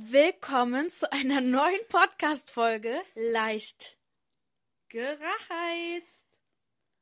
Willkommen zu einer neuen Podcast-Folge. Leicht gereizt.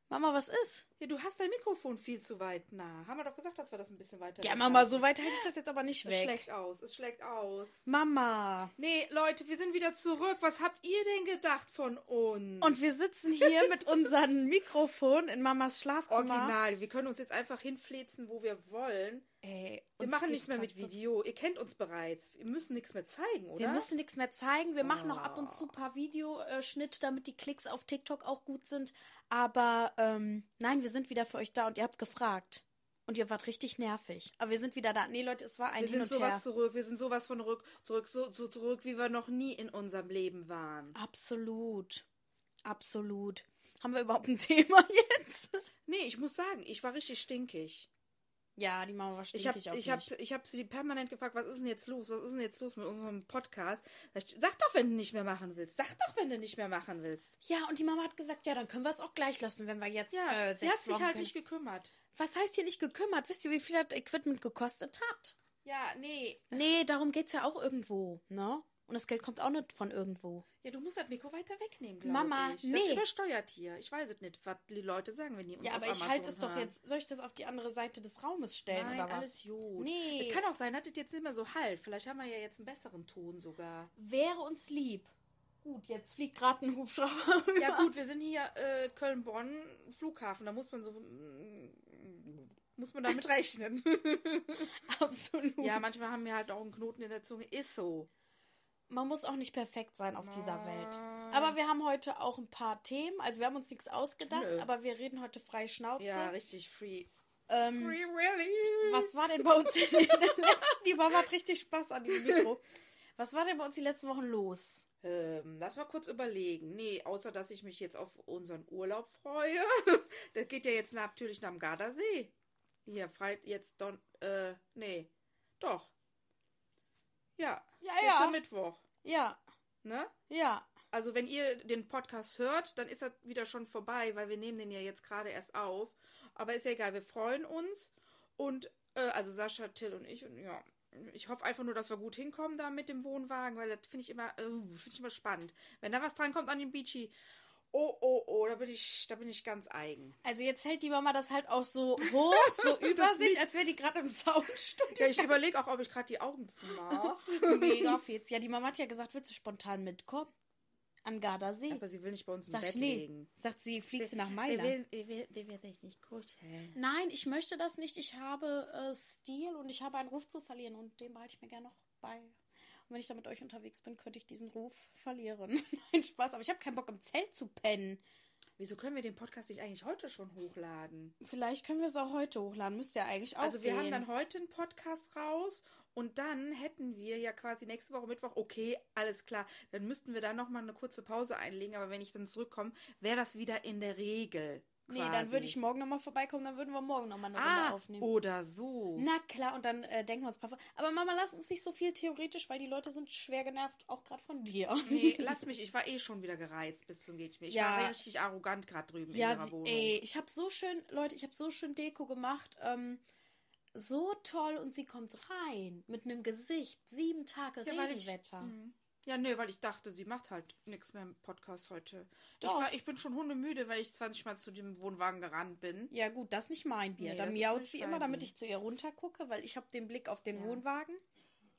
Mama, was ist? Ja, du hast dein Mikrofon viel zu weit nah. Haben wir doch gesagt, dass wir das ein bisschen weiter Ja, Mama, halten. so weit halte ich das jetzt aber nicht Es weg. schlägt aus, es schlägt aus. Mama. Nee, Leute, wir sind wieder zurück. Was habt ihr denn gedacht von uns? Und wir sitzen hier mit unserem Mikrofon in Mamas Schlafzimmer. Original. Wir können uns jetzt einfach hinflitzen, wo wir wollen. Ey, Wir machen nichts mehr mit Video. Ihr kennt uns bereits. Wir müssen nichts mehr zeigen, oder? Wir müssen nichts mehr zeigen. Wir machen noch ab und Ah. zu ein paar Videoschnitte, damit die Klicks auf TikTok auch gut sind. Aber ähm, nein, wir sind wieder für euch da und ihr habt gefragt. Und ihr wart richtig nervig. Aber wir sind wieder da. Nee, Leute, es war ein wir Hin sind und her. sowas zurück. Wir sind sowas von rück, zurück, so, so zurück, wie wir noch nie in unserem Leben waren. Absolut. Absolut. Haben wir überhaupt ein Thema jetzt? Nee, ich muss sagen, ich war richtig stinkig. Ja, die Mama war Ich stinkig habe auf ich hab, ich hab sie permanent gefragt, was ist denn jetzt los? Was ist denn jetzt los mit unserem Podcast? Sag ich, doch, wenn du nicht mehr machen willst. Sag doch, wenn du nicht mehr machen willst. Ja, und die Mama hat gesagt, ja, dann können wir es auch gleich lassen, wenn wir jetzt Ja, äh, sie hat sechs sich Wochen halt können. nicht gekümmert. Was heißt hier nicht gekümmert? Wisst ihr, wie viel das Equipment gekostet hat? Ja, nee. Nee, darum geht's ja auch irgendwo, ne? Und das Geld kommt auch nicht von irgendwo. Ja, du musst das Mikro weiter wegnehmen, glaube Mama, ich. Das nee. übersteuert hier. Ich weiß es nicht, was die Leute sagen, wenn die uns Ja, aber ich halte es doch jetzt. Soll ich das auf die andere Seite des Raumes stellen Nein, oder was? alles gut. Nee. Es kann auch sein, dass das jetzt nicht mehr so halt. Vielleicht haben wir ja jetzt einen besseren Ton sogar. Wäre uns lieb. Gut, jetzt fliegt gerade ein Hubschrauber. Ja gut, wir sind hier äh, Köln-Bonn, Flughafen. Da muss man so... mm, Muss man damit rechnen. absolut. ja, manchmal haben wir halt auch einen Knoten in der Zunge. Ist so. Man muss auch nicht perfekt sein auf dieser Welt. Aber wir haben heute auch ein paar Themen. Also wir haben uns nichts ausgedacht, Nö. aber wir reden heute frei Schnauze. Ja, richtig free. ähm, Free Willy. was war denn bei uns in den letzten... Die Mama hat richtig Spaß an diesem Mikro. Was war denn bei uns die letzten Wochen los? Ähm, lass mal kurz überlegen. Nee, außer dass ich mich jetzt auf unseren Urlaub freue. das geht ja jetzt natürlich nach dem Gardasee. Hier, frei, jetzt Don, äh, nee. Doch. Ja. Ja, jetzt ja. am Mittwoch. Ja, Ne? ja. Also, wenn ihr den Podcast hört, dann ist das wieder schon vorbei, weil wir nehmen den ja jetzt gerade erst auf. Aber ist ja egal, wir freuen uns. Und, äh, also Sascha, Till und ich, und ja, ich hoffe einfach nur, dass wir gut hinkommen da mit dem Wohnwagen, weil das finde ich immer, äh, finde ich immer spannend. Wenn da was dran kommt an den Beachy, oh, oh, oh, da bin ich, da bin ich ganz eigen. Also jetzt hält die Mama das halt auch so hoch, so über sich, als wäre die gerade im Soundstudio. Ja, ich überlege auch, ob ich gerade die Augen zumache. Mega fetz. Ja, die Mama hat ja gesagt, würdest du spontan mitkommen? An Gardasee. Aber sie will nicht bei uns im Sag Bett ich, nee. legen. Sagt sie, fliegst du nach Mailand? wir will, wir will dich nicht kuscheln. Nein, ich möchte das nicht. Ich habe äh, Stil und ich habe einen Ruf zu verlieren und den behalte ich mir gerne noch bei. Und wenn ich da mit euch unterwegs bin, könnte ich diesen Ruf verlieren. Nein, Spaß, aber ich habe keinen Bock im Zelt zu pennen. Wieso können wir den Podcast nicht eigentlich heute schon hochladen? Vielleicht können wir es auch heute hochladen. Müsste ja eigentlich auch Also wir haben gehen. dann heute einen Podcast raus und dann hätten wir ja quasi nächste Woche Mittwoch, okay, alles klar, dann müssten wir da nochmal eine kurze Pause einlegen, aber wenn ich dann zurückkomme, wäre das wieder in der Regel. Nee, quasi. dann würde ich morgen nochmal vorbeikommen, dann würden wir morgen nochmal eine ah, Runde aufnehmen. oder so. Na klar, und dann äh, denken wir uns ein paar. Vor- Aber Mama, lass uns nicht so viel theoretisch, weil die Leute sind schwer genervt, auch gerade von dir. Nee, lass mich, ich war eh schon wieder gereizt bis zum geht. Ich Ja. war richtig arrogant gerade drüben in Ja, ihrer sie, Wohnung. ey, ich habe so schön, Leute, ich habe so schön Deko gemacht. Ähm, so toll und sie kommt rein mit einem Gesicht. Sieben Tage Ja, weil ich- Regenwetter. Mhm. Ja, nee, weil ich dachte, sie macht halt nichts mehr im Podcast heute. Ich, Doch. war, ich bin schon hundemüde, weil ich 20 Mal zu dem Wohnwagen gerannt bin. Ja, gut, das ist nicht mein Bier. Nee, Dann miaut sie immer, damit ich zu ihr runtergucke, weil ich habe den Blick auf den Ja. Wohnwagen.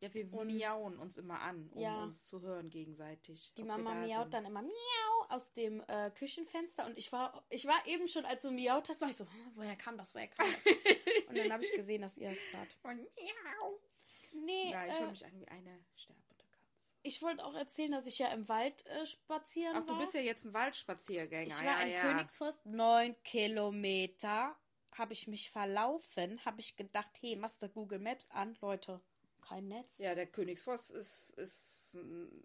Ja, wir miauen uns immer an, um Ja. uns zu hören gegenseitig. Die Mama da miaut sind. dann immer miau aus dem äh, Küchenfenster und ich war, ich war eben schon, als du miaut hast, war ich so, "Hm, woher kam das, woher kam das? und dann habe ich gesehen, dass ihr es wart. Und miau. Nee, Ja, ich äh, höre mich an wie eine sterbende Katze. Ich wollte auch erzählen, dass ich ja im Wald äh, spazieren Ach, war. du bist ja jetzt ein Waldspaziergänger. Ich war ja, in ja. Königsforst, neun Kilometer. Habe ich mich verlaufen, habe ich gedacht, hey, machst du Google Maps an, Leute, kein Netz. Ja, der Königsforst ist, ist,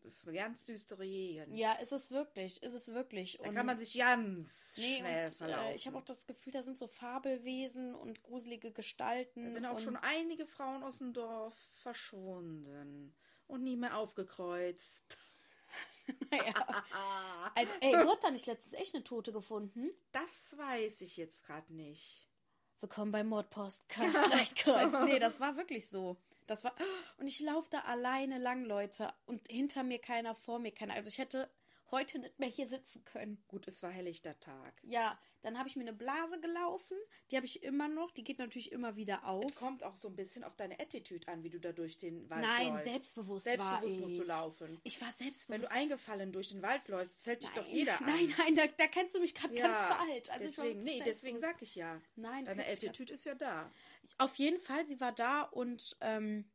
ist eine ganz düstere Gegend. Ja, ist es wirklich, ist es wirklich. Da kann man sich ganz nee, schnell und, verlaufen. äh, ich habe auch das Gefühl, da sind so Fabelwesen und gruselige Gestalten. Da sind auch und schon einige Frauen aus dem Dorf verschwunden und nie mehr aufgekreuzt. ja. Also, ey, du hast da nicht letztens echt eine Tote gefunden? Das weiß ich jetzt gerade nicht. Willkommen bei Mordpostcast Leichtkreuz. Nee, das war wirklich so. Das war und ich laufe da alleine lang, Leute, und hinter mir keiner, vor mir keiner. Also ich hätte heute nicht mehr hier sitzen können. Gut, es war helllichter Tag. Ja, dann habe ich mir eine Blase gelaufen, die habe ich immer noch, die geht natürlich immer wieder auf. Es kommt auch so ein bisschen auf deine Attitude an, wie du da durch den Wald Nein, läufst. selbstbewusst, Selbstbewusst ich. musst du laufen. Ich war Wenn selbstbewusst. du eingefallen durch den Wald läufst, fällt dich doch Nein, jeder an. Nein, nein, da, da kennst du mich gerade Ja, ganz falsch. Also deswegen, nee, deswegen selbstbewusst. sag ich ja. Nein, Deine Attitude ist ja da. Auf jeden Fall, sie war da und ähm,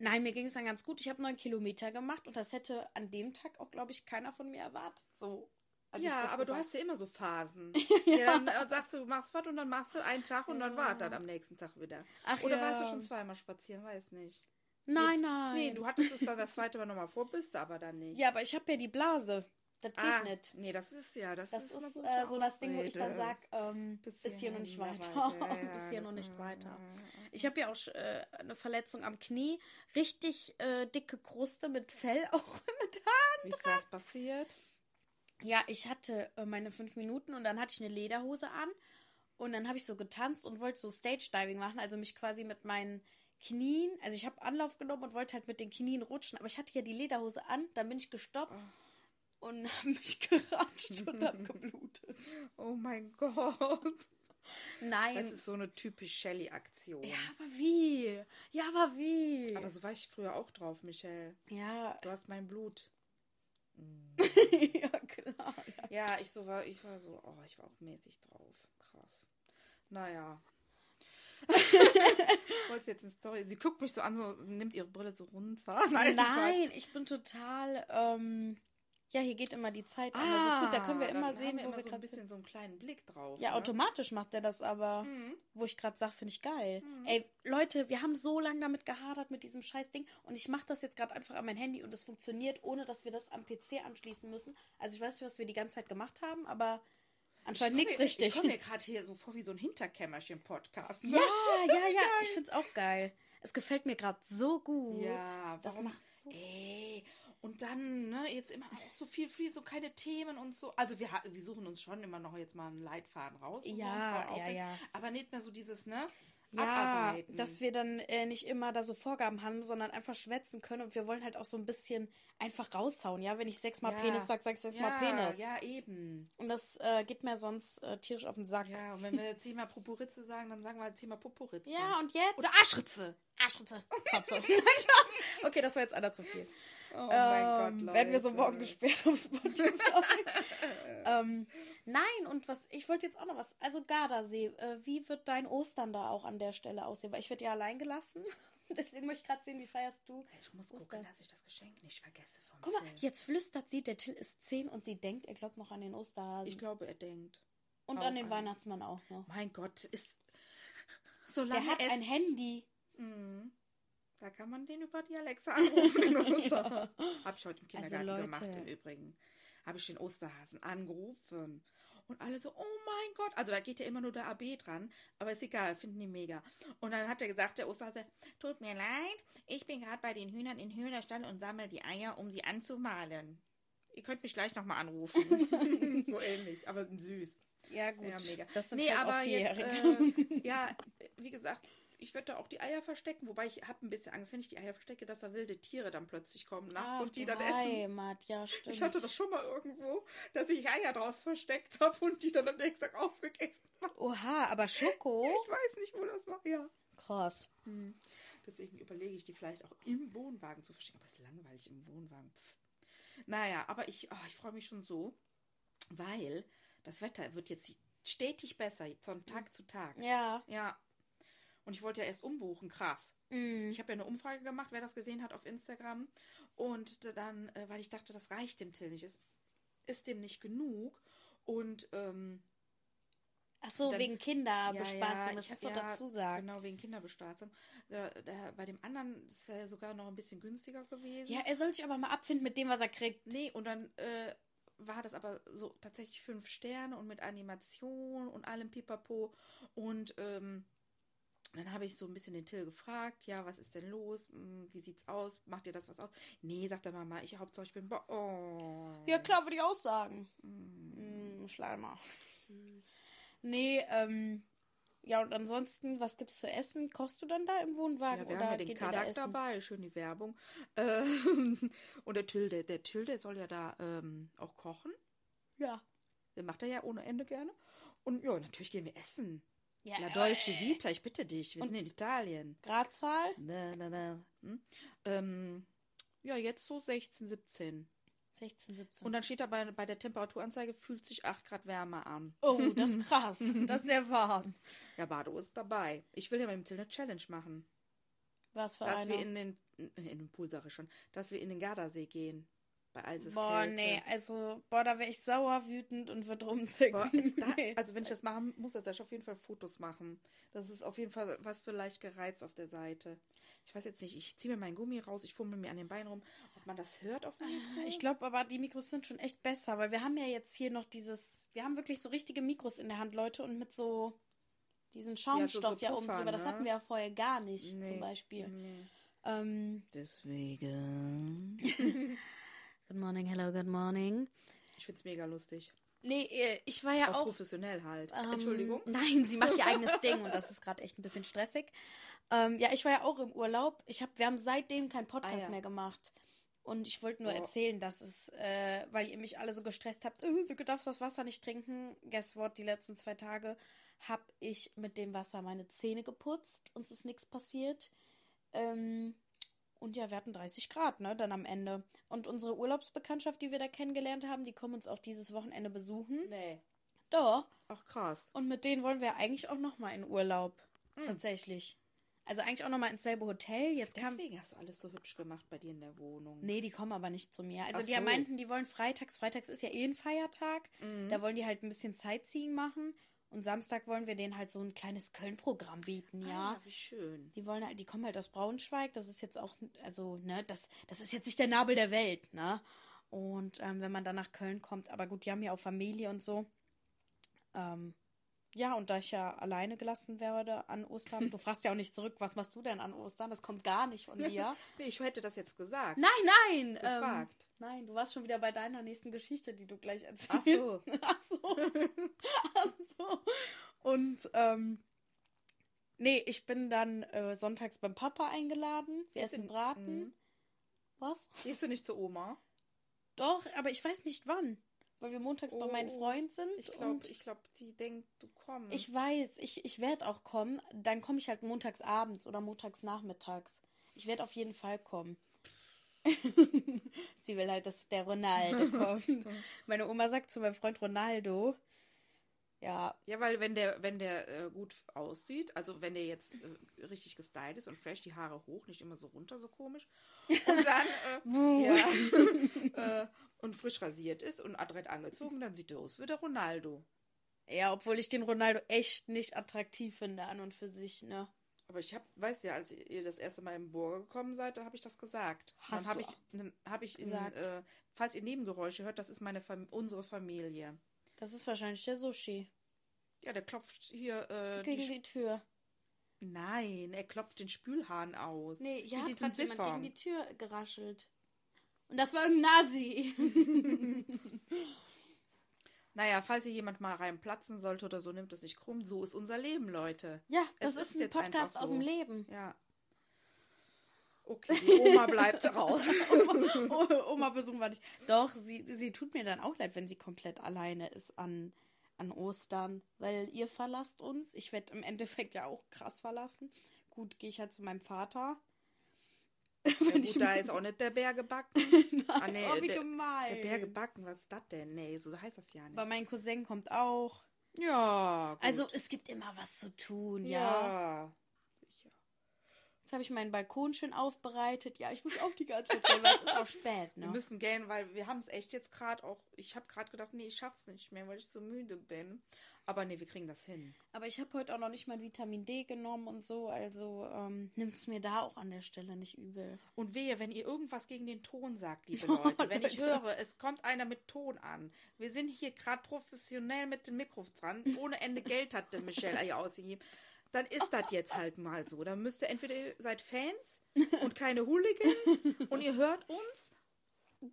nein, mir ging es dann ganz gut. Ich habe neun Kilometer gemacht und das hätte an dem Tag auch, glaube ich, keiner von mir erwartet. So. ja, aber du gesagt hast ja immer so Phasen. ja. dann äh, sagst du, du machst was und dann machst du einen Tag und dann war dann am nächsten Tag wieder. Ach Oder ja. warst du schon zweimal spazieren? Weiß nicht. Nein, nein. Nee, du hattest es dann das zweite Mal nochmal vor, bist du aber dann nicht. Ja, aber ich habe ja die Blase. Das geht ah, nicht. Nee, das ist ja, das, Das ist, ist äh, so das Ding, wo ich dann Ausrede. sag, ähm, bis, hier noch nicht weiter. weiter. Ja, bis hier noch nicht weiter. Ich habe ja auch äh, eine Verletzung am Knie. Richtig äh, dicke Kruste mit Fell auch mit Haaren. Wie ist das passiert? Ja, ich hatte äh, meine fünf Minuten und dann hatte ich eine Lederhose an und dann habe ich so getanzt und wollte so Stage-Diving machen, also mich quasi mit meinen Knien, also ich habe Anlauf genommen und wollte halt mit den Knien rutschen, aber ich hatte ja die Lederhose an, dann bin ich gestoppt und habe mich geratscht und habe geblutet. Oh mein Gott. Nein. Das ist so eine typisch Shelly-Aktion. ja, aber wie? Ja, aber wie? Aber so war ich früher auch drauf, Michelle. ja, Du hast mein Blut. ja, klar. Ja. Ja, ich so war, ich war so, oh, ich war auch mäßig drauf. Krass. Naja. wollte jetzt eine Story. Sie guckt mich so an, so nimmt ihre Brille so runter. Nein, Quatsch. ich bin total, ähm, ja, hier geht immer die Zeit an. Das ist gut, da können wir Ah, immer sehen, haben wir wo immer wir so ein bisschen sind. so einen kleinen Blick drauf. Ja, ne? automatisch macht er das aber. Mhm. Wo ich gerade sage, finde ich geil. Ey, Leute, wir haben so lange damit gehadert mit diesem Scheißding und ich mache das jetzt gerade einfach an mein Handy und es funktioniert, ohne dass wir das am PC anschließen müssen. Also ich weiß nicht, was wir die ganze Zeit gemacht haben, aber anscheinend Ich nichts richtig. Ich komme mir gerade hier so vor wie so ein Hinterkämmerchen-Podcast. ne? ja, ja, ja, ich finde es auch geil. Es gefällt mir gerade so gut. Ja, das warum- macht so. Ey, und dann, ne, jetzt immer auch so viel, viel, so keine Themen und so. Also wir, wir suchen uns schon immer noch jetzt mal einen Leitfaden raus. Ja, ja, ja. Aber nicht mehr so dieses, ne, Ja, abarbeiten. dass wir dann äh, nicht immer da so Vorgaben haben, sondern einfach schwätzen können und wir wollen halt auch so ein bisschen einfach raushauen, ja? Wenn ich sechsmal Ja. Penis sag, sag ich sechsmal ja, Penis. Ja, eben. Und das äh, geht mir sonst äh, tierisch auf den Sack. Ja, und wenn wir jetzt Thema Poporitze sagen, dann sagen wir halt Thema Poporitze. Ja, und jetzt? Oder Arschritze. Arschritze. Spaß. okay, das war jetzt einer zu viel. Oh mein ähm, Gott, Werden wir so morgen gesperrt auf Spotify. ähm, nein, und was, ich wollte jetzt auch noch was. Also Gardasee, äh, wie wird dein Ostern da auch an der Stelle aussehen? Weil ich werde ja allein gelassen. Deswegen möchte ich gerade sehen, wie feierst du? Ich muss Ostern? gucken, dass ich das Geschenk nicht vergesse vom Guck mal, Till. jetzt flüstert sie, der Till ist 10 und sie denkt, er glaubt noch an den Osterhasen. Ich glaube, er denkt. und an den an- Weihnachtsmann auch noch. Mein Gott, ist. Der Solange hat es ein Handy. Mhm. Da kann man den über die Alexa anrufen. in unser- Hab ich heute im Kindergarten Also, gemacht, im Übrigen. Habe ich den Osterhasen angerufen. Und alle so, oh mein Gott. Also da geht ja immer nur der AB dran. Aber ist egal, finden die mega. Und dann hat er gesagt, der Osterhase, tut mir leid, ich bin gerade bei den Hühnern in Hühnerstall und sammle die Eier, um sie anzumalen. Ihr könnt mich gleich nochmal anrufen. so ähnlich, aber süß. Ja, gut. Ja, mega. Das sind nee, halt auch aber jetzt, äh, ja, wie gesagt, ich werde da auch die Eier verstecken, wobei ich habe ein bisschen Angst, wenn ich die Eier verstecke, dass da wilde Tiere dann plötzlich kommen nachts Ach, und die dann essen. Heimat, ja, stimmt. Ich hatte das schon mal irgendwo, dass ich Eier draus versteckt habe und die dann am nächsten Tag aufgegessen haben. Oha, aber Schoko? Ich weiß nicht, wo das war. Ja. Krass. Deswegen überlege ich, die vielleicht auch im Wohnwagen zu verstecken. Aber es ist langweilig im Wohnwagen. Pff. Naja, aber ich, oh, ich freue mich schon so, weil das Wetter wird jetzt stetig besser, von Tag zu Tag. Ja. Ja. Und ich wollte ja erst umbuchen, krass. Mhm. Ich habe ja eine Umfrage gemacht, wer das gesehen hat auf Instagram. Und dann, äh, weil ich dachte, das reicht dem Till nicht. Es ist dem nicht genug. Und ähm, Ach so, Dann- wegen Kinderbespaßung, ja, das ich- musst du ja, dazu sagen. Genau, wegen Kinderbespaßung. Da, da, bei dem anderen, das wäre sogar noch ein bisschen günstiger gewesen. Ja, er soll sich aber mal abfinden mit dem, was er kriegt. Nee, und dann äh, war das aber so tatsächlich fünf Sterne und mit Animation und allem Pipapo. Und ähm, dann habe ich so ein bisschen den Till gefragt, ja, was ist denn los? Hm, Wie sieht's aus? Macht ihr das was aus? Nee, sagt der Mama, ich Hauptsache ich bin bo oh. Ja, klar, würde ich auch sagen. Mm. Schleimer. Nee, ähm. Ja, und ansonsten, was gibt's zu essen? Kochst du dann da im Wohnwagen Ja, wir oder haben ja den da Kadak essen? dabei, schön die Werbung. Äh, und der Till, der, der Till, der soll ja da ähm, auch kochen. Ja. Den macht er ja ohne Ende gerne. Und ja, natürlich gehen wir essen. Ja, La äh, Dolce Vita, ich bitte dich. Wir sind in Italien. Gradzahl? Na, na, na. Hm? Ähm, ja, jetzt so 16, 17. 16, 17. Und dann steht da bei, bei der Temperaturanzeige, fühlt sich 8 Grad wärmer an. oh, das ist krass. Das ist sehr warm. Ja, Bado ist dabei. Ich will ja mit dem Till eine Challenge machen. Was für Dass eine? wir in den, in den Pool, sage ich schon, dass wir in den Gardasee gehen. Bei Eiseskälte. Boah, nee, also, boah, da wäre ich sauer, wütend und würde rumzicken. Boah, da, also wenn ich das machen muss, dass ich auf jeden Fall Fotos machen. Das ist auf jeden Fall was für leicht gereizt auf der Seite. Ich weiß jetzt nicht, ich ziehe mir meinen Gummi raus, ich fummel mir an den Beinen rum, ob man das hört auf meinem Mikro. Ich glaube aber, die Mikros sind schon echt besser, weil wir haben ja jetzt hier noch dieses, wir haben wirklich so richtige Mikros in der Hand, Leute, und mit so diesen Schaumstoff so ja oben drüber. Das ne? hatten wir ja vorher gar nicht, Nee, zum Beispiel. nee. Ähm, Deswegen. good morning, hello, good morning. Ich find's mega lustig. Nee, äh, ich war ja Auch, auch. professionell halt. ähm, Entschuldigung. Nein, sie macht ihr eigenes Ding und das ist gerade echt ein bisschen stressig. Ähm, ja, ich war ja auch im Urlaub. Ich hab, wir haben seitdem keinen Podcast Ah, ja. mehr gemacht. Und ich wollte nur Boah. erzählen, dass es, äh, weil ihr mich alle so gestresst habt, äh, du darfst das Wasser nicht trinken. Guess what? Die letzten zwei Tage habe ich mit dem Wasser meine Zähne geputzt. Uns ist nichts passiert. Ähm, und ja, wir hatten 30 Grad, ne, dann am Ende. Und unsere Urlaubsbekanntschaft, die wir da kennengelernt haben, die kommen uns auch dieses Wochenende besuchen. Nee. Doch. Ach krass. Und mit denen wollen wir eigentlich auch noch mal in Urlaub. Hm. Tatsächlich. Also eigentlich auch noch mal ins selbe Hotel. Jetzt kam. Deswegen hast du alles so hübsch gemacht bei dir in der Wohnung. Nee, die kommen aber nicht zu mir. Also Ach die so. meinten, die wollen freitags. Freitags ist ja eh ein Feiertag. Mhm. Da wollen die halt ein bisschen Sightseeing machen. Und Samstag wollen wir denen halt so ein kleines Köln-Programm bieten, ja. Ah, wie schön. Die wollen halt, die kommen halt aus Braunschweig. Das ist jetzt auch, also, ne, das, das ist jetzt nicht der Nabel der Welt, ne? Und ähm, wenn man dann nach Köln kommt, aber gut, die haben ja auch Familie und so. Ähm, ja, und da ich ja alleine gelassen werde an Ostern, du fragst ja auch nicht zurück, was machst du denn an Ostern? Das kommt gar nicht von dir. Nee, ich hätte das jetzt gesagt. nein, nein! Ähm, Gefragt. Nein, du warst schon wieder bei deiner nächsten Geschichte, die du gleich erzählst. Ach so. Ach so. Ach so. Und, ähm, nee, ich bin dann äh, sonntags beim Papa eingeladen. In in- Braten. Mhm. Was? Gehst du nicht zu Oma? Doch, aber ich weiß nicht wann. Weil wir montags bei meinem Oh, Freund sind. Ich glaube, glaub, die denkt, du kommst. ich weiß, ich, ich werde auch kommen. Dann komme ich halt montags abends oder montags nachmittags. Ich werde auf jeden Fall kommen. Sie will halt, dass der Ronaldo kommt. Meine Oma sagt zu meinem Freund Ronaldo, ja, Ja, weil wenn der, wenn der äh, gut aussieht, also wenn der jetzt äh, richtig gestylt ist und fresh, die Haare hoch, nicht immer so runter, so komisch. Und dann, äh, ja, äh, und frisch rasiert ist und adrett angezogen, dann sieht er aus wie der Ronaldo. Ja, obwohl ich den Ronaldo echt nicht attraktiv finde an und für sich, ne? Aber ich hab, weiß ja, als ihr das erste Mal im Burger gekommen seid, dann habe ich das gesagt. Hast dann habe ich, dann habe ich in, äh, falls ihr Nebengeräusche hört, das ist meine Fam unsere Familie. Das ist wahrscheinlich der Sushi. Ja, der klopft hier. Äh, Gegen die die Tür. Nein, er klopft den Spülhahn aus. Nee, Mit hat gerade jemand gegen die Tür geraschelt. Und das war irgendein Nazi. Naja, falls hier jemand mal reinplatzen sollte oder so, nimmt es nicht krumm. So ist unser Leben, Leute. ja, Es das ist, ist ein Podcast so. aus dem Leben. Ja. Okay, die Oma bleibt raus. Oh, Oma besuchen wir nicht. Doch, sie, sie tut mir dann auch leid, wenn sie komplett alleine ist an, an Ostern. Weil ihr verlasst uns. Ich werde im Endeffekt ja auch krass verlassen. Gut, gehe ich halt zu meinem Vater. Ja, gut, da ist auch nicht der Bär gebacken. ah, nee, oh, wie der, gemein. der Bär gebacken, was ist das denn? Nee, so heißt das ja nicht. Aber mein Cousin kommt auch. ja, gut. Also es gibt immer was zu tun, ja. ja. Jetzt habe ich meinen Balkon schön aufbereitet. Ja, ich muss auch die ganze Zeit gehen, weil es ist auch spät, Wir ne? müssen gehen, weil wir haben es echt jetzt gerade auch. Ich habe gerade gedacht, nee, ich schaff's nicht mehr, weil ich so müde bin. Aber nee, wir kriegen das hin. Aber ich habe heute auch noch nicht mein Vitamin D genommen und so, also ähm, nimmt es mir da auch an der Stelle nicht übel. Und wehe, wenn ihr irgendwas gegen den Ton sagt, liebe Leute, wenn ich höre, es kommt einer mit Ton an. Wir sind hier gerade professionell mit den Mikros dran. Ohne Ende Geld hat der Michelle hier ausgegeben. Dann ist das jetzt halt mal so. Dann müsst ihr entweder ihr seid Fans und keine Hooligans und ihr hört uns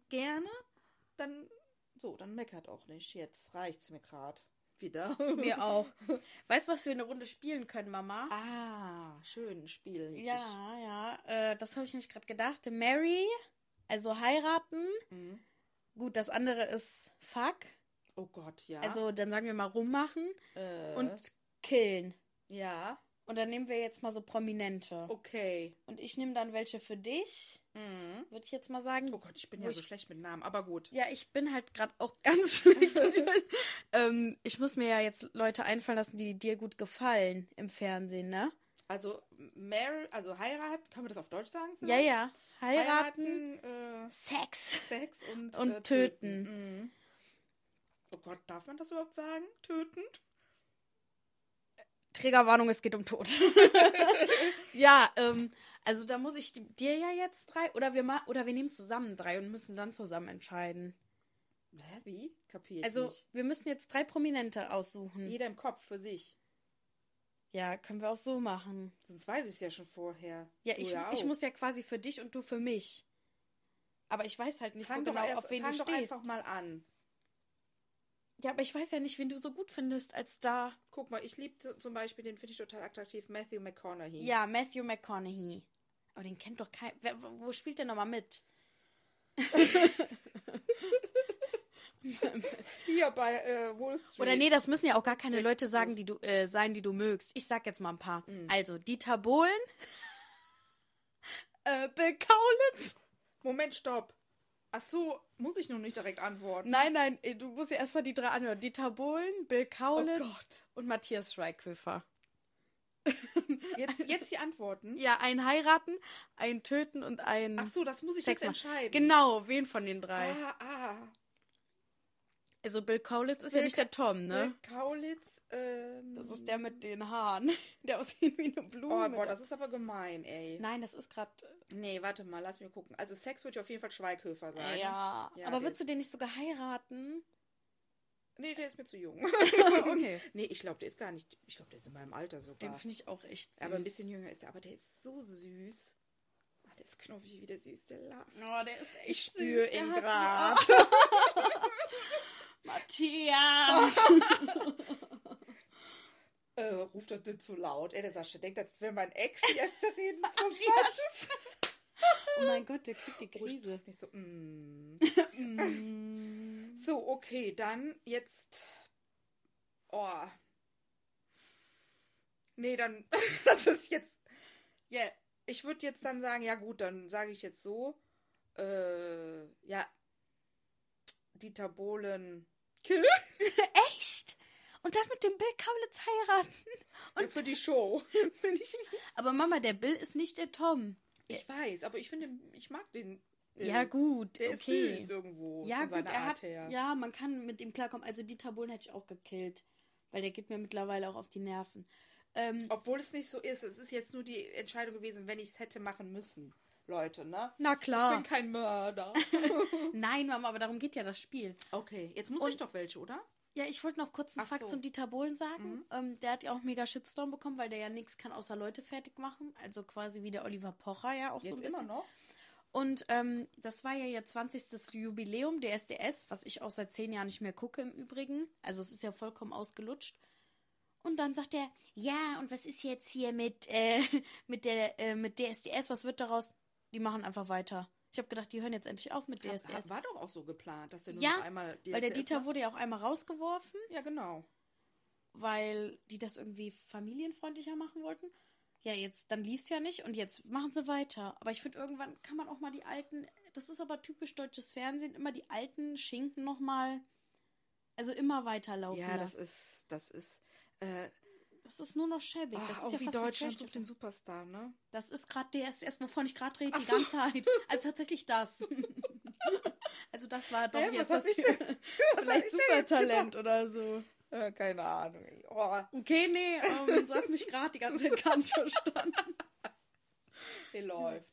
gerne, dann so, dann meckert auch nicht. Jetzt reicht's mir gerade wieder. Mir auch. Weißt du, was wir eine Runde spielen können, Mama? Ah, schön Spiel. Ja, ja. Äh, das habe ich nämlich gerade gedacht. Mary, also heiraten. Mhm. Gut, das andere ist fuck. Oh Gott, ja. Also dann sagen wir mal rummachen äh, und killen. Ja, Und dann nehmen wir jetzt mal so Prominente. okay. Und ich nehme dann welche für dich, Mhm. würde ich jetzt mal sagen. Oh Gott, ich bin ja so schlecht mit Namen, aber gut. Ja, ich bin halt gerade auch ganz schlecht. Ähm, ich muss mir ja jetzt Leute einfallen lassen, die dir gut gefallen im Fernsehen, ne? Also, Meryl, also heiraten, können wir das auf Deutsch sagen? Ja, vielleicht? ja. Heiraten, Heiraten, äh, Sex. Sex und, Und äh, töten. Mhm. Oh Gott, darf man das überhaupt sagen? Töten? Trägerwarnung, es geht um Tod. ja, ähm, also da muss ich di- dir ja jetzt drei oder wir ma oder wir nehmen zusammen drei und müssen dann zusammen entscheiden. Hä, wie? Kapier ich Also nicht. wir müssen jetzt drei Prominente aussuchen. Jeder im Kopf für sich. Ja, können wir auch so machen. Sonst weiß ich es ja schon vorher. Ja, ich, ja ich muss ja quasi für dich und du für mich. Aber ich weiß halt nicht fang so doch, genau, erst, auf wen fang du doch stehst. einfach mal an. Ja, aber ich weiß ja nicht, wen du so gut findest als da. Guck mal, ich liebe zum Beispiel, den finde ich total attraktiv, Matthew McConaughey. Ja, Matthew McConaughey. Aber den kennt doch kein. Wer, wo spielt der nochmal mit? Hier bei äh, Wall Street. Oder nee, das müssen ja auch gar keine Leute sagen, die du äh, sein, die du mögst. Ich sag jetzt mal ein paar. Mhm. Also Dieter Bohlen, äh, Bill Kaulitz. Moment, stopp. Ach so, muss ich noch nicht direkt antworten. Nein, nein, äh, du musst ja erstmal die drei anhören. Dieter Bohlen, Bill Kaulitz Oh und Matthias Schweighöfer. Jetzt, jetzt die Antworten. Ja, ein heiraten, ein töten und ein Ach so, das muss ich Sex jetzt entscheiden. Genau, wen von den drei? Ah, ah. Also Bill Kaulitz ist ja Bill nicht der Tom, ne? Bill Kaulitz, ähm. Das ist der mit den Haaren. Der aussieht wie eine Blume. Oh, boah, das ist aber gemein, ey. Nein, das ist gerade. Nee, warte mal, lass mir gucken. Also Sex würde ich auf jeden Fall Schweighöfer sagen. Ja, Ja, aber würdest du den nicht sogar heiraten? Nee, der ist mir zu jung. Okay. nee, ich glaube, der ist gar nicht. Ich glaube, der ist in meinem Alter sogar. Den finde ich auch echt süß. aber ein bisschen jünger ist er. Aber der ist so süß. Ach, der ist knuffig, wie der süß, der lacht. Oh, der ist echt Ich spüre ihn gerade. Matthias! Äh, ruft das nicht zu laut. Ey, der Sascha denkt, das wäre mein Ex, die jetzt reden von Quatsch. oh mein Gott, der kriegt die Krise. Nicht so, mm. Mm. So, okay, dann jetzt. Oh. Nee, dann. das ist jetzt. Ja, ich würde jetzt dann sagen, ja gut, dann sage ich jetzt so. Äh, ja. Dieter Bohlen. Kill? Echt? Und dann mit dem Bill Kaulitz heiraten? Und ja, für die Show. Aber Mama, der Bill ist nicht der Tom. ich weiß, aber ich finde, ich mag den. äh, Ja, gut, Der okay. ist süß irgendwo. Ja, von gut, seiner er Art hat. her. Ja, man kann mit ihm klarkommen. Also Dieter Bohlen hätte ich auch gekillt. Weil der geht mir mittlerweile auch auf die Nerven. Ähm, Obwohl es nicht so ist. Es ist jetzt nur die Entscheidung gewesen, wenn ich es hätte machen müssen. Leute, ne? na Ich klar. bin kein Mörder. Nein, Mama, aber darum geht ja das Spiel. okay, jetzt muss Und- ich doch welche, oder? Ja, ich wollte noch kurz einen Ach Fakt so. zum Dieter Bohlen sagen. Ähm, der hat ja auch mega Shitstorm bekommen, weil der ja nichts kann außer Leute fertig machen. Also quasi wie der Oliver Pocher ja auch so ein Jetzt immer bisschen. noch? Und ähm, das war ja ihr 20. Jubiläum der SDS, was ich auch seit zehn Jahren nicht mehr gucke im Übrigen. Also es ist ja vollkommen ausgelutscht. Und dann sagt er, ja, und was ist jetzt hier mit, äh, mit der äh, mit DSDS? Was wird daraus? Die machen einfach weiter. Ich habe gedacht, die hören jetzt endlich auf mit DSDS. War doch auch so geplant, dass der nur ja, noch einmal weil der DSDS Dieter macht. wurde ja auch einmal rausgeworfen, Ja, genau. weil die das irgendwie familienfreundlicher machen wollten. Ja, jetzt, dann lief's ja nicht und jetzt machen sie weiter. Aber ich finde, irgendwann kann man auch mal die alten, das ist aber typisch deutsches Fernsehen, immer die alten Schinken nochmal, also immer weiterlaufen Ja, das lassen. ist, das ist, äh, das ist nur noch schäbig. ach, das ist auch ja wie Deutschland sucht den Superstar, ne? Das ist gerade DSDS, wovon ich gerade rede, die so. ganze Zeit. Also tatsächlich das. also das war doch Hä, jetzt das Vielleicht Supertalent oder so. Äh, keine Ahnung. Oh, Okay, nee, ähm, du hast mich gerade die ganze Zeit gar nicht verstanden. der läuft.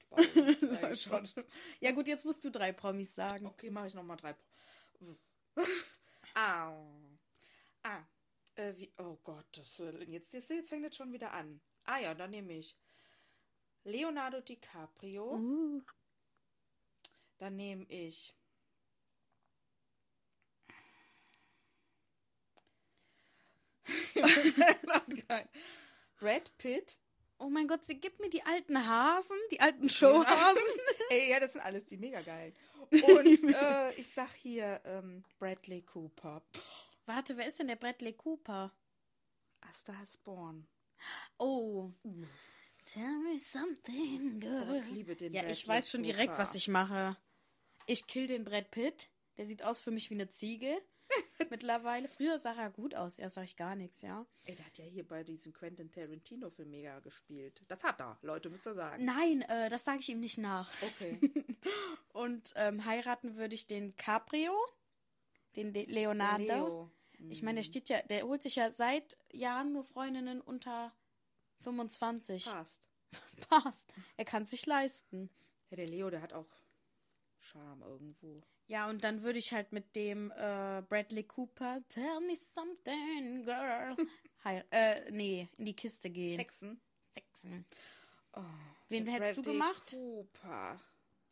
schon. Ja gut, jetzt musst du drei Promis sagen. Okay, mache ich nochmal drei. Pro- ah. Ah. Äh, wie, oh Gott, das, äh, jetzt, jetzt, jetzt fängt es schon wieder an. Ah ja, dann nehme ich Leonardo DiCaprio. Uh, Dann nehme ich. Brad Pitt. oh mein Gott, sie gibt mir die alten Hasen, die alten Showhasen. Ey, ja, das sind alles die mega geilen. Und äh, ich sag hier ähm, Bradley Cooper. Warte, wer ist denn der Bradley Cooper? A Star is Born. Oh. Tell me something, girl. Oh, ich liebe den Ja, Bradley ich weiß schon direkt, Cooper. was ich mache. Ich kill den Brad Pitt. Der sieht aus für mich wie eine Ziege. Mittlerweile. Früher sah er gut aus. Ja, sag ich gar nichts, ja. Ey, der hat ja hier bei diesem Quentin Tarantino-Film mega gespielt. Das hat er, Leute, müsst ihr sagen. Nein, äh, das sage ich ihm nicht nach. Okay. Und ähm, heiraten würde ich den Caprio, den De Leonardo. Leo. Ich meine, der steht ja, der holt sich ja seit Jahren nur Freundinnen unter 25. Passt. Passt. Er kann sich leisten. Ja, der Leo, der hat auch Charme irgendwo. Ja, und dann würde ich halt mit dem äh, Bradley Cooper Tell me something, girl. Hei äh, nee, in die Kiste gehen. Sexen. Sexen. Oh, Wen hättest du Bradley gemacht? Cooper.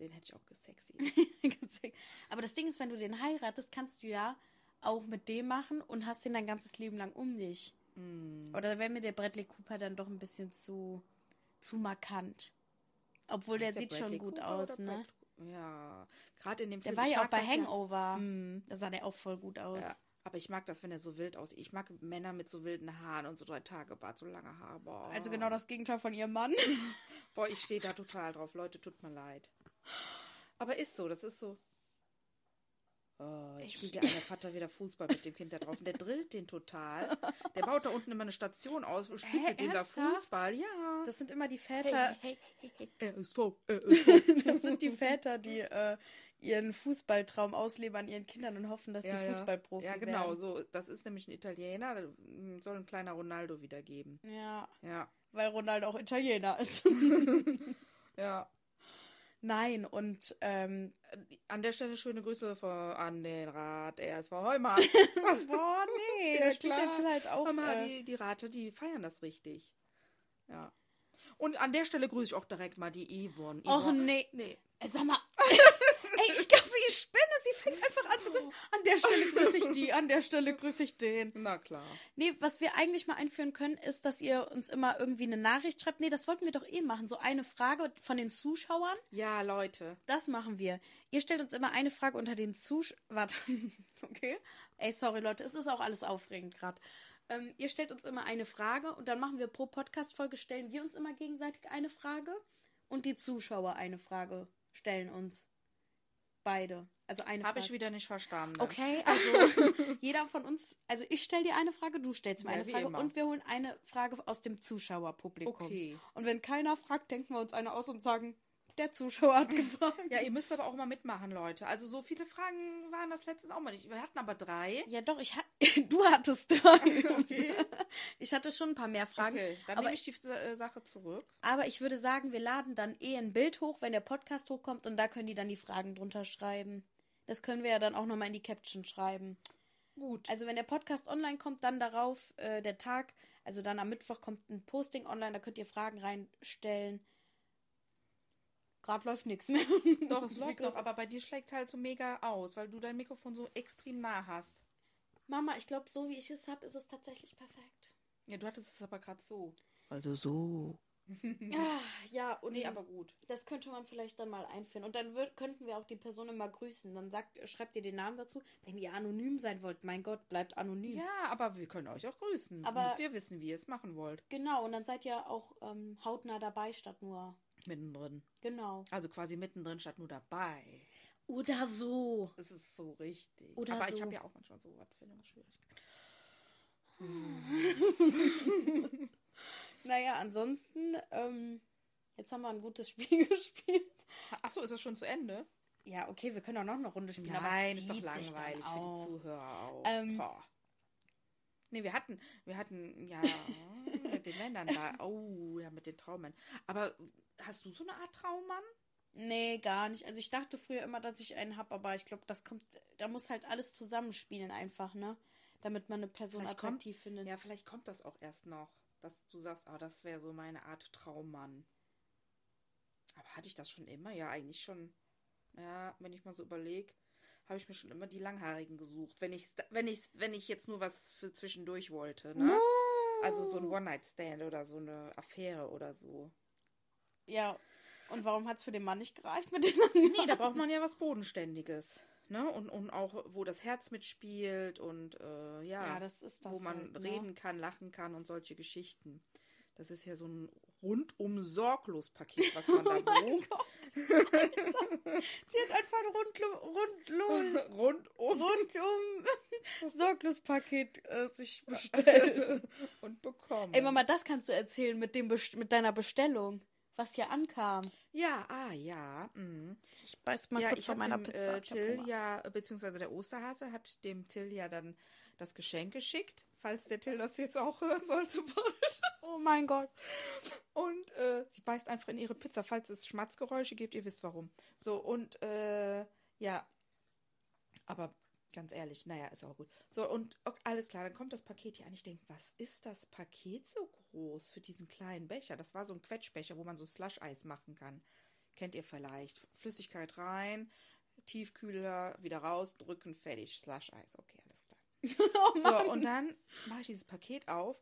Den hätte ich auch gesexy. Aber das Ding ist, wenn du den heiratest, kannst du ja auch mit dem machen und hast den dein ganzes Leben lang um dich. Mm. Oder wäre mir der Bradley Cooper dann doch ein bisschen zu, zu markant. Obwohl der Ist sieht Bradley schon gut Cooper aus, ne? Ja, gerade in dem Der Film. war ich ja auch bei das ja- Hangover. Mm. Da sah der auch voll gut aus. Ja, aber ich mag das, wenn er so wild aussieht. Ich mag Männer mit so wilden Haaren und so drei Tage Bart, so lange Haare. Boah. Also genau das Gegenteil von ihrem Mann. Boah, ich stehe da total drauf. Leute, tut mir leid. Aber ist so, das ist so. Oh, jetzt spielt der eine Vater wieder Fußball mit dem Kind da drauf. Und der drillt den total. Der baut da unten immer eine Station aus, spielt Hä, mit dem da? Fußball. Ja. Das sind immer die Väter. hey, hey, hey, RSV, RSV. Das sind die Väter, die äh, ihren Fußballtraum ausleben an ihren Kindern und hoffen, dass Ja, die ja. Fußballprofi Ja, genau, werden. so. Das ist nämlich ein Italiener. mm, Soll ein kleiner Ronaldo wieder geben. Ja, Ja. weil Ronaldo auch Italiener ist. Ja. Nein, und ähm, An der Stelle schöne Grüße von, an den Rat RSV Heumann. boah, nee, Ja, da spielt der. Till halt auch. Mal, Äh, die, die Rate, die feiern das richtig. Ja. Und an der Stelle grüße ich auch direkt mal die Yvonne. Och Yvonne- nee. Nee. Äh, Sag mal. Ey, ich glaube, ich spinne. Sie einfach an der Stelle grüße ich die, an der Stelle grüße ich den. Na klar. Nee, was wir eigentlich mal einführen können, ist, dass ihr uns immer irgendwie eine Nachricht schreibt. Nee, das wollten wir doch eh machen. So eine Frage von den Zuschauern. Ja, Leute. Das machen wir. Ihr stellt uns immer eine Frage unter den Zusch... Warte. okay. Ey, sorry, Leute. Es ist auch alles aufregend gerade. Ähm, ihr stellt uns immer eine Frage und dann machen wir pro Podcast-Folge, stellen wir uns immer gegenseitig eine Frage und die Zuschauer eine Frage stellen uns. Beide. Also eine Habe ich wieder nicht verstanden. Okay, also jeder von uns, also ich stelle dir eine Frage, du stellst mir Ja, eine Frage immer. und wir holen eine Frage aus dem Zuschauerpublikum. Okay. Und wenn keiner fragt, denken wir uns eine aus und sagen, der Zuschauer hat gefragt. Ja, ihr müsst aber auch mal mitmachen, Leute. Also so viele Fragen waren das letztens auch mal nicht. Wir hatten aber drei. Ja, doch, ich hatte, du hattest drei. Okay. Ich hatte schon ein paar mehr Fragen. Okay, dann aber, nehme ich die äh, Sache zurück. aber ich würde sagen, wir laden dann eh ein Bild hoch, wenn der Podcast hochkommt und da können die dann die Fragen drunter schreiben. Das können wir ja dann auch nochmal in die Caption schreiben. Gut. Also wenn der Podcast online kommt, dann darauf äh, der Tag, also dann am Mittwoch kommt ein Posting online, da könnt ihr Fragen reinstellen. Gerade läuft nichts mehr. Doch, es läuft noch, aber bei dir schlägt es halt so mega aus, weil du dein Mikrofon so extrem nah hast. Mama, ich glaube, so wie ich es habe, ist es tatsächlich perfekt. Ja, du hattest es aber gerade so. Also so. Ah, ja, und Nee, aber gut. das könnte man vielleicht dann mal einführen. Und dann würd, könnten wir auch die Person immer grüßen. Dann sagt, schreibt ihr den Namen dazu. Wenn ihr anonym sein wollt, mein Gott, bleibt anonym. Ja, aber wir können euch auch grüßen. Aber- Müsst ihr wissen, wie ihr es machen wollt. Genau, und dann seid ihr auch ähm, hautnah dabei statt nur. Mittendrin. Genau. Also quasi mittendrin statt nur dabei. Oder so. Das ist so richtig. Oder aber so. ich habe ja auch manchmal so Wortfindungsschwierigkeiten. Naja, ansonsten, ähm, jetzt haben wir ein gutes Spiel gespielt. Achso, ist es schon zu Ende? Ja, okay, wir können auch noch eine Runde spielen. Nein, ist doch langweilig für die. Zuhörer auch. Ähm, Boah. Nee, wir hatten, wir hatten, ja, mit den Männern da. Oh, ja, mit den Traummännern. Aber hast du so eine Art Traummann? Nee, gar nicht. Also ich dachte früher immer, dass ich einen habe, aber ich glaube, das kommt, da muss halt alles zusammenspielen einfach, ne? Damit man eine Person Vielleicht kommt- attraktiv findet. Ja, vielleicht kommt das auch erst noch, dass du sagst, ah, das wäre so meine Art Traummann. Aber hatte ich das schon immer? Ja, eigentlich schon. Ja, wenn ich mal so überlege, habe ich mir schon immer die Langhaarigen gesucht. Wenn ich, wenn ich, wenn ich jetzt nur was für zwischendurch wollte, ne? Also so ein One-Night-Stand oder so eine Affäre oder so. Ja. Und warum hat es für den Mann nicht gereicht mit den Nee, da braucht man ja was Bodenständiges. Ne? Und, und auch, wo das Herz mitspielt und äh, ja, Ja, das ist das wo man halt, ne? reden kann, lachen kann und solche Geschichten. Das ist ja so ein rundum sorglos Paket, was man da bucht. Sie hat einfach ein Rundum, Rundum, rundum Rundum Sorglospaket äh, sich bestellt. und bekommen. Ey, Mama, das kannst du erzählen mit, dem Best- mit deiner Bestellung, was hier ankam. Ja, ah ja. Mhm. Ich beiß mal ja, kurz ich von meiner dem Pizza. äh, Till ja, beziehungsweise der Osterhase hat dem Till ja dann das Geschenk geschickt, falls der Till das jetzt auch hören sollte bald. Oh mein Gott. Und äh, sie beißt einfach in ihre Pizza, falls es Schmatzgeräusche gibt, ihr wisst warum. So, und äh, ja, aber ganz ehrlich, naja, ist auch gut. So, und ok, alles klar, dann kommt das Paket hier an. Ich denke, was ist das Paket so groß für diesen kleinen Becher? Das war so ein Quetschbecher, wo man so Slush-Eis machen kann. Kennt ihr vielleicht. Flüssigkeit rein, Tiefkühler, wieder raus, drücken, fertig. Slush-Eis, okay, alles klar. So, und dann mache ich dieses Paket auf.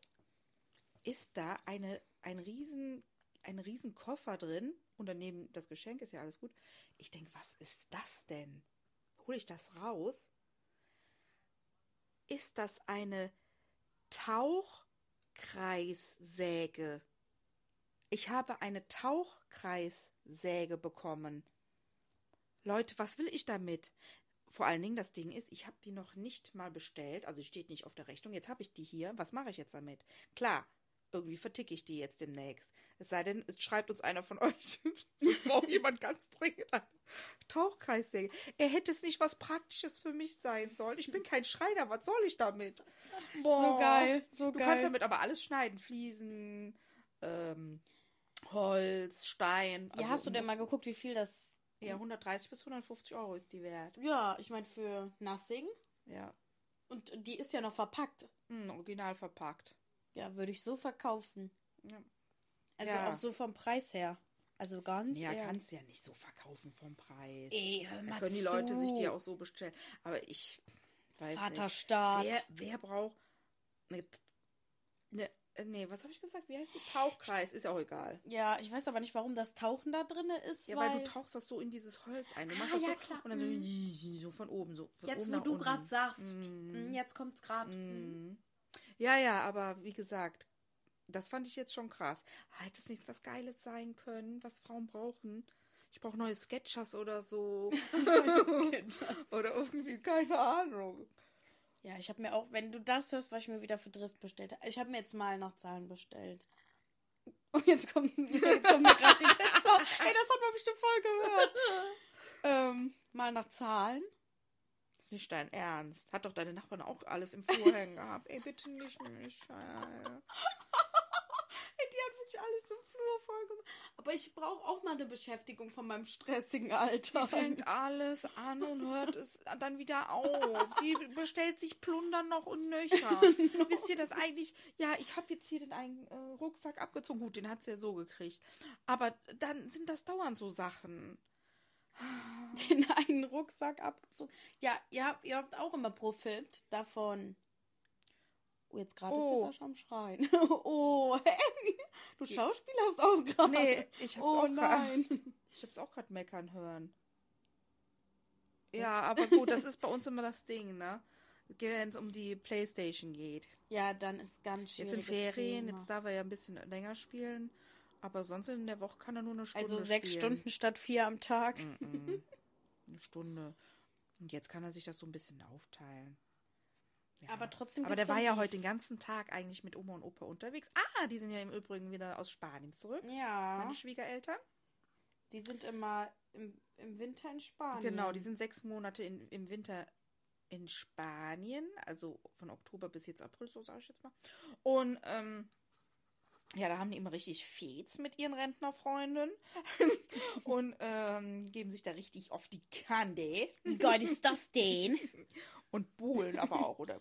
Ist da eine, ein, riesen, ein riesen Koffer drin und daneben das Geschenk ist ja alles gut. Ich denke, was ist das denn? Hole ich das raus? Ist das eine Tauchkreissäge? Ich habe eine Tauchkreissäge bekommen. Leute, was will ich damit? Vor allen Dingen, das Ding ist, ich habe die noch nicht mal bestellt, also steht nicht auf der Rechnung. Jetzt habe ich die hier. Was mache ich jetzt damit? Klar, irgendwie verticke ich die jetzt demnächst. Es sei denn, es schreibt uns einer von euch. Es braucht jemand ganz dringend eine Tauchkreissäge. Er hätte es nicht was Praktisches für mich sein sollen. Ich bin kein Schreiner. Was soll ich damit? So geil, so du geil. kannst damit aber alles schneiden. Fliesen, ähm, Holz, Stein. Ja, Also hast du denn mal geguckt, wie viel das. Ja, 130 bis 150 Euro ist die wert. Ja, ich meine für Nassing. Ja. Und die ist ja noch verpackt. Hm, original verpackt. Ja, würde ich so verkaufen. Ja. Also Ja. auch so vom Preis her. Also ganz Ja, eher. kannst ja nicht so verkaufen vom Preis. Ey, hör Da mal können die Leute sich zu. die auch so bestellen. Aber ich weiß Vaterstaat. nicht. Wer, wer braucht eine, ne, äh, nee, was habe ich gesagt? Wie heißt die? Tauchkreis, ist ja auch egal. Ja, ich weiß aber nicht, warum das Tauchen da drin ist. Ja, weil, weil, du tauchst das so in dieses Holz ein. Du Ah, machst das ja, so klar. und dann so, Mhm. so von oben so. Von Jetzt, oben wo du gerade sagst. Mm, Jetzt kommt's gerade. Mhm. Ja, ja, aber wie gesagt, das fand ich jetzt schon krass. Hätte es nicht was Geiles sein können, was Frauen brauchen? Ich brauche neue Sketchers oder so. oder irgendwie, keine Ahnung. Ja, ich habe mir auch, wenn du das hörst, was ich mir wieder für Driss bestellt habe. Ich habe mir jetzt mal nach Zahlen bestellt. Und jetzt kommt, jetzt kommt mir gerade die Pizza. Ey, das hat man bestimmt voll gehört. ähm, mal nach Zahlen. Ist nicht dein Ernst. Hat doch deine Nachbarn auch alles im Vorhängen gehabt. Ey, bitte nicht. Ey, die hat wirklich alles im Flur voll gemacht. Aber ich brauche auch mal eine Beschäftigung von meinem stressigen Alter. Sie fängt alles an und hört es dann wieder auf. Die bestellt sich Plundern noch und nöcher. Wisst ihr das eigentlich? Ja, ich habe jetzt hier den einen äh, Rucksack abgezogen. Gut, den hat sie ja so gekriegt. Aber dann sind das dauernd so Sachen. Den einen Rucksack abgezogen. Ja, ihr, ihr habt auch immer Profit davon. Oh, jetzt gerade ist Oh. der Sascha am Schreien. oh, du schauspielerst auch gerade. Nee, ich hab's oh, auch grad- nein. Ich hab's auch gerade meckern hören. Ja, aber gut, das ist bei uns immer das Ding, ne? Wenn es um die Playstation geht. Ja, dann ist ganz schwierig. Jetzt in Ferien, jetzt darf er ja ein bisschen länger spielen. Aber sonst in der Woche kann er nur eine Stunde Also sechs spielen. Stunden statt vier am Tag. Mhm. Eine Stunde. Und jetzt kann er sich das so ein bisschen aufteilen. Ja. Aber trotzdem Aber der war ja heute den ganzen Tag eigentlich mit Oma und Opa unterwegs. Ah, die sind ja im Übrigen wieder aus Spanien zurück. Ja, Meine Schwiegereltern. die sind immer im, im Winter in Spanien. Genau, die sind sechs Monate in, im Winter in Spanien, also von Oktober bis jetzt April, so sage ich jetzt mal. Und ähm, ja, da haben die immer richtig Fets mit ihren Rentnerfreunden und ähm, geben sich da richtig auf die Kante Wie geil ist das denn? und buhlen aber auch, oder?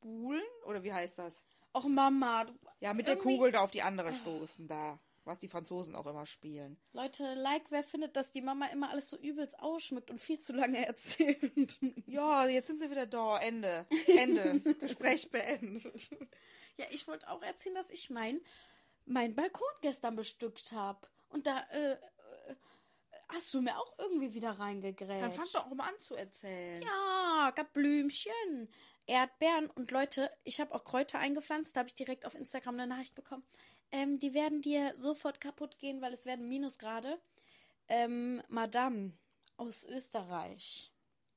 Buhlen? Oder wie heißt das? Och Mama, du, Ja, mit der Kugel da auf die andere stoßen da. Was die Franzosen auch immer spielen. Leute, like, wer findet, dass die Mama immer alles so übelst ausschmückt und viel zu lange erzählt? Ja, jetzt sind sie wieder da. Ende. Ende. Gespräch beendet. Ja, ich wollte auch erzählen, dass ich mein, mein Balkon gestern bestückt habe. Und da äh, äh, hast du mir auch irgendwie wieder reingegrätscht. Dann fang doch auch mal an zu erzählen. Ja, gab Blümchen, Erdbeeren und Leute, ich habe auch Kräuter eingepflanzt. Da habe ich direkt auf Instagram eine Nachricht bekommen. Ähm, die werden dir sofort kaputt gehen, weil es werden Minusgrade. Ähm, Madame aus Österreich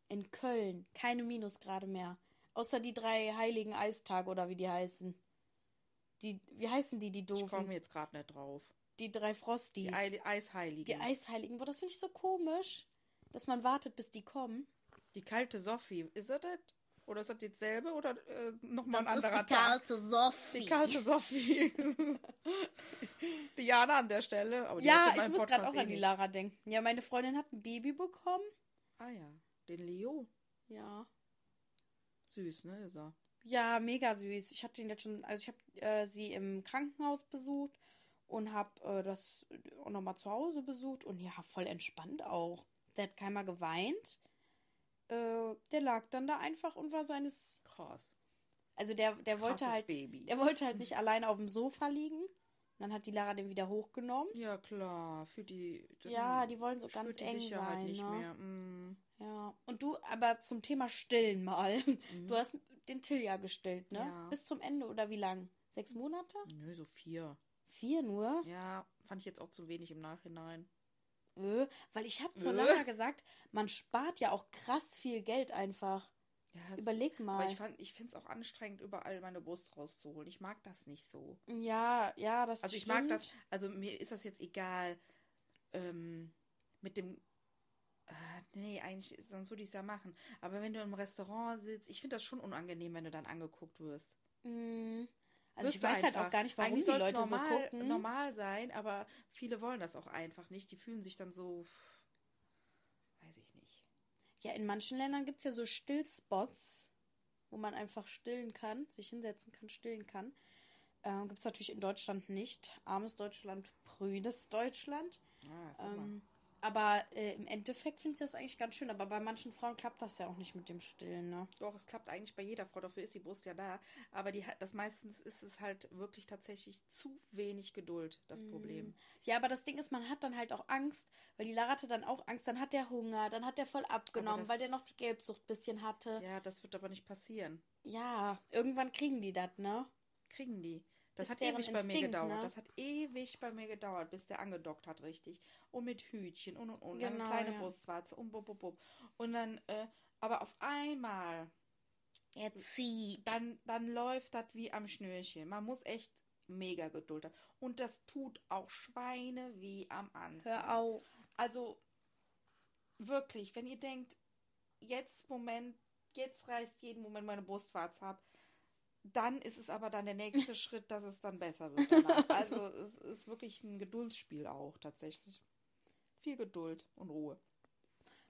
in Köln keine Minusgrade mehr. Außer die drei heiligen Eistage oder wie die heißen. Die, wie heißen die, die Ich doofen? komme jetzt gerade nicht drauf. Die drei Frosties. Die Ei Eisheiligen. die Eisheiligen. Boah, das finde ich so komisch, dass man wartet, bis die kommen. Die kalte Sophie. Ist das das? Oder ist das jetzt selbe oder äh, nochmal ein anderer Tag? Sophie. Die kalte Sophie. Diana an der Stelle. Aber die Ja, ich muss gerade auch eh an die nicht. Lara denken. Ja, meine Freundin hat ein Baby bekommen. Ah ja, den Leo. Ja. Süß, ne, ist er. Ja, mega süß. Ich hatte ihn jetzt schon, also ich habe äh, sie im Krankenhaus besucht und habe äh, das auch nochmal zu Hause besucht und ja, voll entspannt auch. Der hat keiner geweint. Äh, der lag dann da einfach und war seines, Krass. also der, der wollte halt, Baby. der wollte halt nicht alleine auf dem Sofa liegen. Dann hat die Lara den wieder hochgenommen. Ja, klar. Für die. Ja, die wollen so ganz die eng Sicherheit sein, nicht ne? mehr. Mm. Ja, und du, aber zum Thema Stillen mal. Du hast den Till ja gestillt, ne? Ja. Bis zum Ende oder wie lang? Sechs Monate? Nö, so vier. Vier nur? Ja, fand ich jetzt auch zu wenig im Nachhinein. Äh, weil ich habe zur Äh. Lara gesagt, man spart ja auch krass viel Geld einfach. Ja, Überleg ist, mal. Aber ich, fand- ich finde es auch anstrengend, überall meine Brust rauszuholen. Ich mag das nicht so. Ja, ja, das Also ich stimmt. mag das, also mir ist das jetzt egal, ähm, mit dem, nee, eigentlich, ist- sonst würde ich es ja machen. Aber wenn du im Restaurant sitzt, ich finde das schon unangenehm, wenn du dann angeguckt wirst. Mm. Also Wirst ich weiß halt auch gar nicht, warum Eigentlich die Leute normal, so gucken. normal sein, aber viele wollen das auch einfach nicht. Die fühlen sich dann so, weiß ich nicht. Ja, in manchen Ländern gibt es ja so Stillspots, wo man einfach stillen kann, sich hinsetzen kann, stillen kann. Ähm, gibt es natürlich in Deutschland nicht. Armes Deutschland, prüdes Deutschland. Ah. Ähm, aber äh, im Endeffekt finde ich das eigentlich ganz schön. Aber bei manchen Frauen klappt das ja auch nicht mit dem Stillen, ne? Doch, es klappt eigentlich bei jeder Frau, dafür ist die Brust ja da. Aber die das meistens ist es halt wirklich tatsächlich zu wenig Geduld, das Mhm. Problem. Ja, aber das Ding ist, man hat dann halt auch Angst, weil die Lara hatte dann auch Angst, dann hat der Hunger, dann hat der voll abgenommen, das- weil der noch die Gelbsucht ein bisschen hatte. Ja, das wird aber nicht passieren. Ja, irgendwann kriegen die das, ne? Kriegen die. Das hat ewig bei mir Instinkt, gedauert. ne? Das hat ewig bei mir gedauert, bis der angedockt hat, richtig. Und mit Hütchen und und und. dann Genau, eine kleine ja. Brustwarze und bub, bub, bub. Und dann, äh, aber auf einmal, Er zieht. dann, dann läuft das wie am Schnürchen. Man muss echt mega Geduld haben. Und das tut auch Schweine wie am Anfang. Hör auf. Also wirklich, wenn ihr denkt, jetzt Moment, jetzt reißt jeden Moment meine Brustwarze ab, dann ist es aber dann der nächste Schritt, dass es dann besser wird. Danach. Also es ist wirklich ein Geduldsspiel auch tatsächlich. Viel Geduld und Ruhe.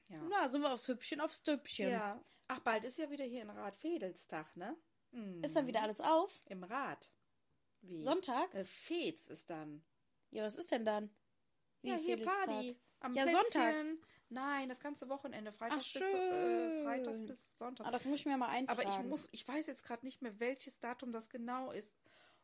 Ja. Na, sind wir aufs Hübchen, aufs Düppchen. ja. Ach, bald ist ja wieder hier in Rad Fedelstag, ne? Hm. Ist dann wieder alles auf? Im Rad. Wie? Sonntags? Äh, Fez ist dann. Ja, was ist denn dann? Wie ja, hier? Party. Am Ja, Plätzchen. sonntags. Nein, das ganze Wochenende. Freitags, Ach, bis, äh, schön. Freitags bis Sonntag. Ah, das muss ich mir mal eintragen. Aber ich muss, ich weiß jetzt gerade nicht mehr, welches Datum das genau ist.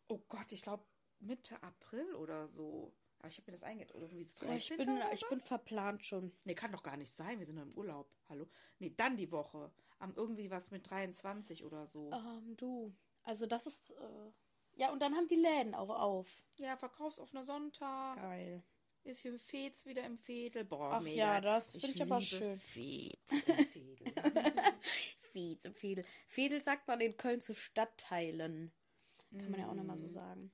Oh Gott, ich glaube Mitte April oder so. Aber ich habe mir das eingetragen. Oder irgendwie Ja, ich 13. bin, oder ich bin verplant schon. Nee, kann doch gar nicht sein. Wir sind noch im Urlaub. Hallo? Nee, dann die Woche. Am irgendwie was mit 23 oder so. Ähm, du. Also das ist. Äh, ja, und dann haben die Läden auch auf. Ja, verkaufsoffener Sonntag. Geil. Ist hier Fez wieder im Fädel. Boah, Ach mega. ja, das find ich aber liebe schön. Fez im Fädel. Fied, im Fedel. Fedel sagt man in Köln zu Stadtteilen. Kann man ja auch nochmal so sagen.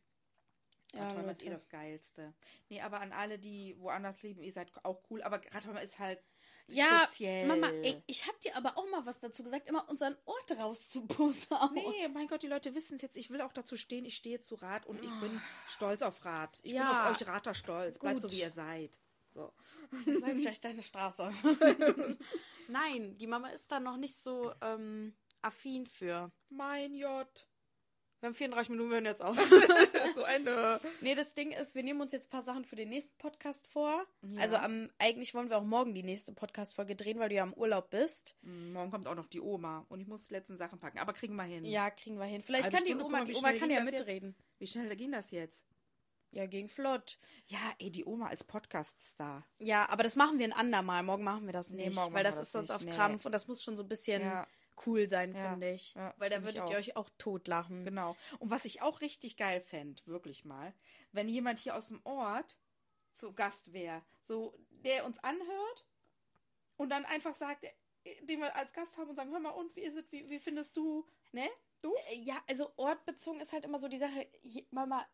Ja, Radholm ist eh das Geilste. Nee, aber an alle, die woanders leben, ihr seid auch cool. Aber Radholm ist halt Ja, speziell. Mama, ey, ich hab dir aber auch mal was dazu gesagt, immer unseren Ort rauszuposaunen. Nee, mein Gott, die Leute wissen es jetzt. Ich will auch dazu stehen, ich stehe zu Rat und ich bin stolz auf Rat. Ich Ja. bin auf euch Rater stolz. Bleibt so, wie ihr seid. So. Sag ich euch deine Straße. Nein, die Mama ist da noch nicht so ähm, affin für. Mein J. Wir haben 34 Minuten, wir hören jetzt auf. so Ende. nee, das Ding ist, wir nehmen uns jetzt ein paar Sachen für den nächsten Podcast vor. Also am, eigentlich wollen wir auch morgen die nächste Podcast-Folge drehen, weil du ja im Urlaub bist. Mm, Morgen kommt auch noch die Oma und ich muss die letzten Sachen packen. Aber kriegen wir hin. Ja, kriegen wir hin. Vielleicht Halbe kann die Oma, mal, die Oma kann ja das jetzt? mitreden. Wie schnell ging das jetzt? Ja, ging flott. Ja, ey, die Oma als Podcast-Star. Ja, aber das machen wir ein andermal. Morgen machen wir das Nee, nicht, morgen weil das ist sonst auf nicht. Nee. Krampf und das muss schon so ein bisschen Ja. Cool sein, Ja. finde ich. Ja, weil da würdet ihr euch auch totlachen. Genau. Und was ich auch richtig geil fände, wirklich mal, wenn jemand hier aus dem Ort zu Gast wäre, so der uns anhört und dann einfach sagt, den wir als Gast haben und sagen, hör mal, und wie ist es, wie, wie findest du, ne? Du? Äh, Ja, also ortbezogen ist halt immer so die Sache, Mama,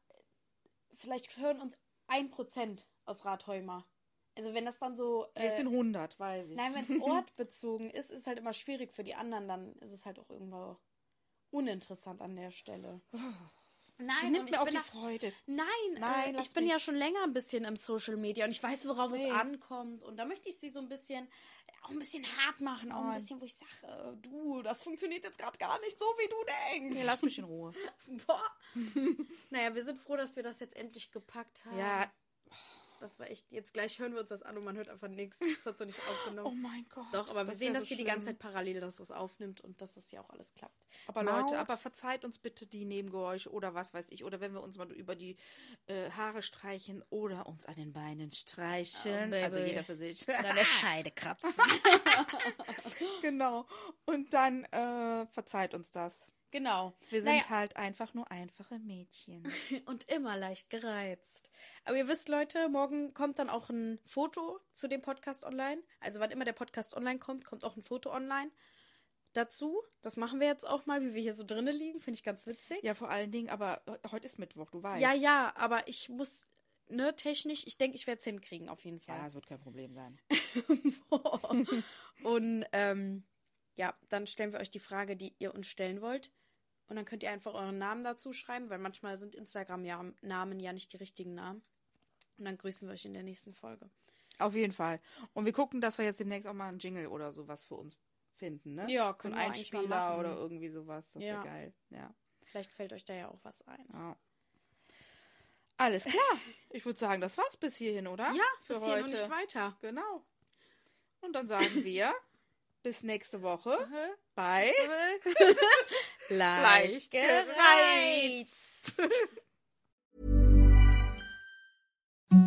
vielleicht hören uns ein Prozent aus Rathheimer. Also wenn das dann so... Äh, sind 100, weiß ich. Nein, wenn es ortbezogen ist, ist halt immer schwierig für die anderen, dann ist es halt auch irgendwo uninteressant an der Stelle. Nein, nimmt mir auch bin die Freude. Nein, Nein, äh, ich bin ja mich. schon länger ein bisschen im Social Media und ich weiß, worauf Nee. es ankommt. Und da möchte ich sie so ein bisschen, auch ein bisschen hart machen, auch ein Nein. bisschen, wo ich sage, du, das funktioniert jetzt gerade gar nicht so, wie du denkst. Nee, lass mich in Ruhe. Boah. naja, wir sind froh, dass wir das jetzt endlich gepackt haben. Ja, Das war echt, jetzt gleich hören wir uns das an und man hört einfach nichts. Das hat so nicht aufgenommen. oh mein Gott. Doch, aber wir das sehen das so hier die ganze schlimm. Zeit parallel, dass es aufnimmt und dass das hier auch alles klappt. Aber Leute, Maus. aber verzeiht uns bitte die Nebengeräusche oder was weiß ich. Oder wenn wir uns mal über die äh, Haare streichen oder uns an den Beinen streicheln. Oh, also jeder für sich. Oder an der Scheide kratzen. genau. Und dann äh, verzeiht uns das. genau. Wir sind Naja, halt einfach nur einfache Mädchen. und immer leicht gereizt. Aber ihr wisst, Leute, morgen kommt dann auch ein Foto zu dem Podcast online. Also wann immer der Podcast online kommt, kommt auch ein Foto online dazu. Das machen wir jetzt auch mal, wie wir hier so drinnen liegen. Finde ich ganz witzig. Ja, vor allen Dingen, aber he- heute ist Mittwoch, du weißt. ja, ja, aber ich muss, ne, technisch, ich denke, ich werde es hinkriegen, auf jeden Ja, Fall. es wird kein Problem sein. Und ähm, ja, dann stellen wir euch die Frage, die ihr uns stellen wollt. Und dann könnt ihr einfach euren Namen dazu schreiben, weil manchmal sind Instagram-Namen ja nicht die richtigen Namen. Und dann grüßen wir euch in der nächsten Folge. Auf jeden Fall. Und wir gucken, dass wir jetzt demnächst auch mal einen Jingle oder sowas für uns finden, ne? Ja, so können eigentlich mal Einspieler oder irgendwie sowas. Das Ja. wäre geil. Ja. Vielleicht fällt euch da ja auch was ein. ja. Alles klar. Ich würde sagen, das war's bis hierhin, oder? Ja, für bis hier heute. und nicht weiter. Genau. Und dann sagen wir bis nächste Woche bei Leicht gereizt.